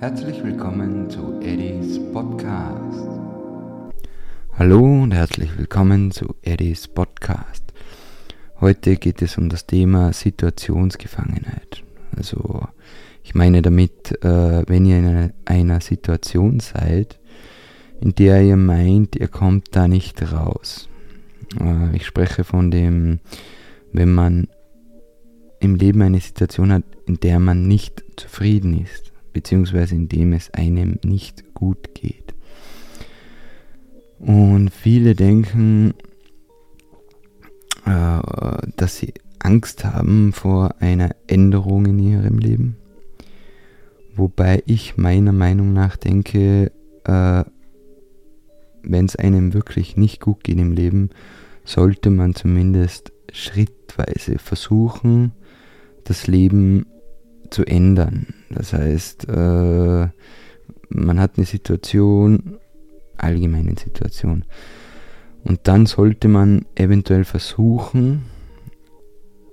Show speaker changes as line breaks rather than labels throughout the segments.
Herzlich willkommen zu Eddies Podcast. Hallo und herzlich willkommen zu Eddies Podcast. Heute geht es um das Thema Situationsgefangenheit. Also ich meine damit, äh, wenn ihr in einer Situation seid, in der ihr meint, ihr kommt da nicht raus. Äh, ich spreche von dem, wenn man im Leben eine Situation hat, in der man nicht zufrieden ist, beziehungsweise in dem es einem nicht gut geht. Und viele denken, äh, dass sie Angst haben vor einer Änderung in ihrem Leben. Wobei ich meiner Meinung nach denke, äh, wenn es einem wirklich nicht gut geht im Leben, sollte man zumindest schrittweise versuchen, das Leben zu ändern. Das heißt, äh, man hat eine Situation, allgemeine Situation, und dann sollte man eventuell versuchen,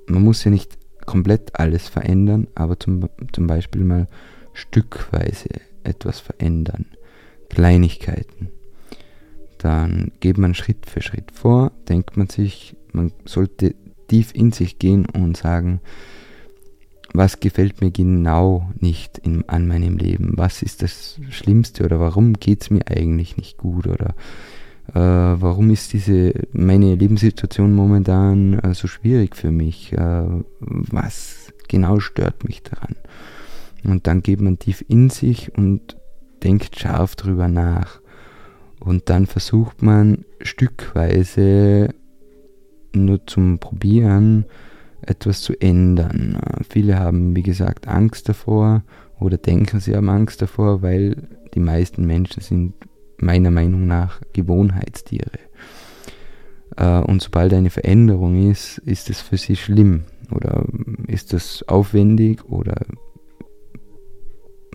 man muss ja nicht komplett alles verändern, aber zum, zum Beispiel mal stückweise etwas verändern. Kleinigkeiten. Dann geht man Schritt für Schritt vor, denkt man sich, man sollte tief in sich gehen und sagen, was gefällt mir genau nicht in, an meinem Leben? Was ist das Schlimmste oder warum geht es mir eigentlich nicht gut? Oder äh, warum ist diese meine Lebenssituation momentan äh, so schwierig für mich? Äh, was genau stört mich daran? Und dann geht man tief in sich und denkt scharf drüber nach. Und dann versucht man stückweise nur zum Probieren etwas zu ändern. Viele haben, wie gesagt, Angst davor oder denken, sie haben Angst davor, weil die meisten Menschen sind meiner Meinung nach Gewohnheitstiere. Äh, und sobald eine Veränderung ist, ist es für sie schlimm oder ist das aufwendig oder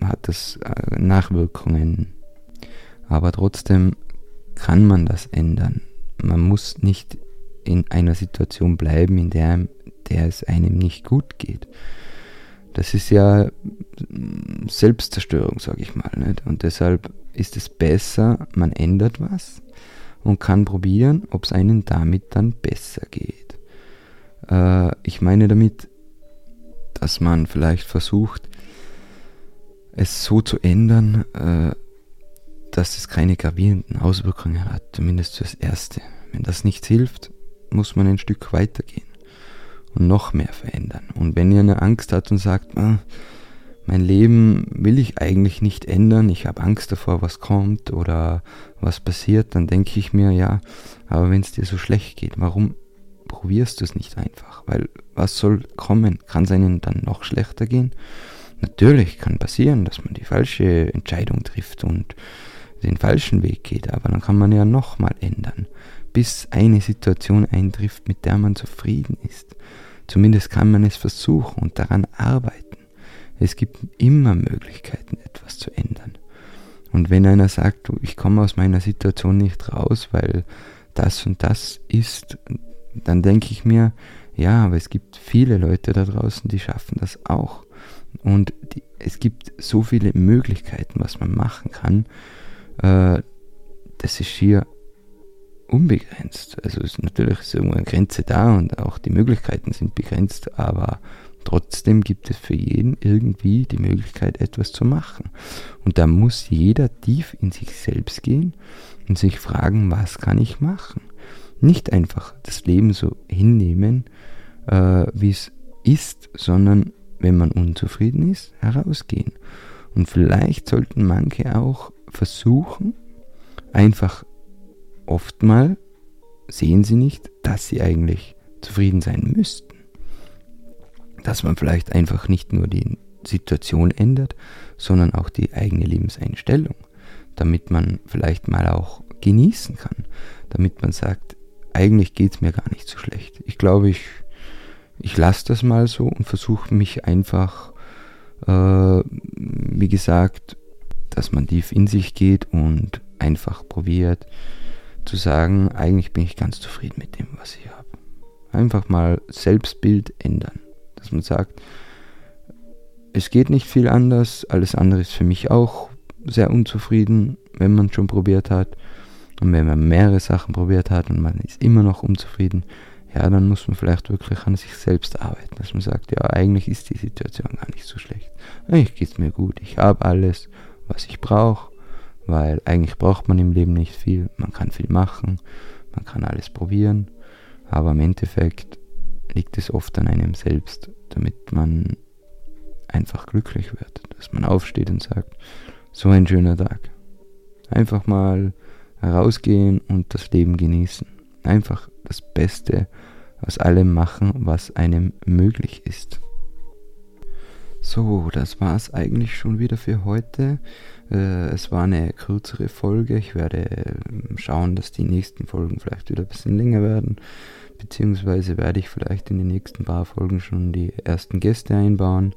hat das äh, Nachwirkungen. Aber trotzdem kann man das ändern. Man muss nicht in einer Situation bleiben, in der, der es einem nicht gut geht. Das ist ja Selbstzerstörung, sage ich mal. Nicht? Und deshalb ist es besser, man ändert was und kann probieren, ob es einem damit dann besser geht. Äh, ich meine damit, dass man vielleicht versucht, es so zu ändern, äh, dass es keine gravierenden Auswirkungen hat, zumindest fürs Erste. Wenn das nichts hilft, muss man ein Stück weitergehen noch mehr verändern. Und wenn ihr eine Angst habt und sagt, ah, mein Leben will ich eigentlich nicht ändern, ich habe Angst davor, was kommt oder was passiert, dann denke ich mir, ja, aber wenn es dir so schlecht geht, warum probierst du es nicht einfach? Weil was soll kommen? Kann es einem dann noch schlechter gehen? Natürlich kann passieren, dass man die falsche Entscheidung trifft und den falschen Weg geht, aber dann kann man ja nochmal ändern, bis eine Situation eintrifft, mit der man zufrieden ist. Zumindest kann man es versuchen und daran arbeiten. Es gibt immer Möglichkeiten, etwas zu ändern. Und wenn einer sagt, ich komme aus meiner Situation nicht raus, weil das und das ist, dann denke ich mir, ja, aber es gibt viele Leute da draußen, die schaffen das auch. Und die, es gibt so viele Möglichkeiten, was man machen kann. Äh, das ist hier unbegrenzt. Also ist, natürlich ist irgendwo eine Grenze da und auch die Möglichkeiten sind begrenzt, aber trotzdem gibt es für jeden irgendwie die Möglichkeit, etwas zu machen. Und da muss jeder tief in sich selbst gehen und sich fragen, was kann ich machen? Nicht einfach das Leben so hinnehmen, äh, wie es ist, sondern wenn man unzufrieden ist, herausgehen. Und vielleicht sollten manche auch versuchen, einfach oftmal sehen sie nicht, dass sie eigentlich zufrieden sein müssten. Dass man vielleicht einfach nicht nur die Situation ändert, sondern auch die eigene Lebenseinstellung, damit man vielleicht mal auch genießen kann, damit man sagt, eigentlich geht es mir gar nicht so schlecht. Ich glaube, ich, ich lasse das mal so und versuche mich einfach, äh, wie gesagt, dass man tief in sich geht und einfach probiert, zu sagen, eigentlich bin ich ganz zufrieden mit dem, was ich habe. Einfach mal Selbstbild ändern. Dass man sagt, es geht nicht viel anders. Alles andere ist für mich auch sehr unzufrieden, wenn man schon probiert hat. Und wenn man mehrere Sachen probiert hat und man ist immer noch unzufrieden, ja, dann muss man vielleicht wirklich an sich selbst arbeiten, dass man sagt, ja, eigentlich ist die Situation gar nicht so schlecht. Eigentlich geht es mir gut. Ich habe alles, was ich brauche, weil eigentlich braucht man im Leben nicht viel. Man kann viel machen, man kann alles probieren, aber im Endeffekt liegt es oft an einem selbst, damit man einfach glücklich wird, dass man aufsteht und sagt, so ein schöner Tag. Einfach mal rausgehen und das Leben genießen. Einfach das Beste aus allem machen, was einem möglich ist. So, das war es eigentlich schon wieder für heute. Äh, es war eine kürzere Folge. Ich werde ähm, schauen, dass die nächsten Folgen vielleicht wieder ein bisschen länger werden. Beziehungsweise werde ich vielleicht in den nächsten paar Folgen schon die ersten Gäste einbauen.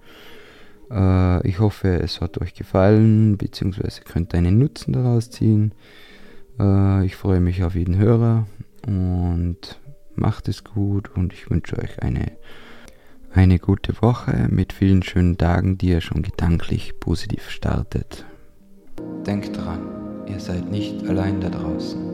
Äh, ich hoffe, es hat euch gefallen, beziehungsweise könnt einen Nutzen daraus ziehen. Äh, ich freue mich auf jeden Hörer und macht es gut und ich wünsche euch eine, eine gute Woche mit vielen schönen Tagen, die ihr schon gedanklich positiv startet. Denkt dran, ihr seid nicht allein da draußen.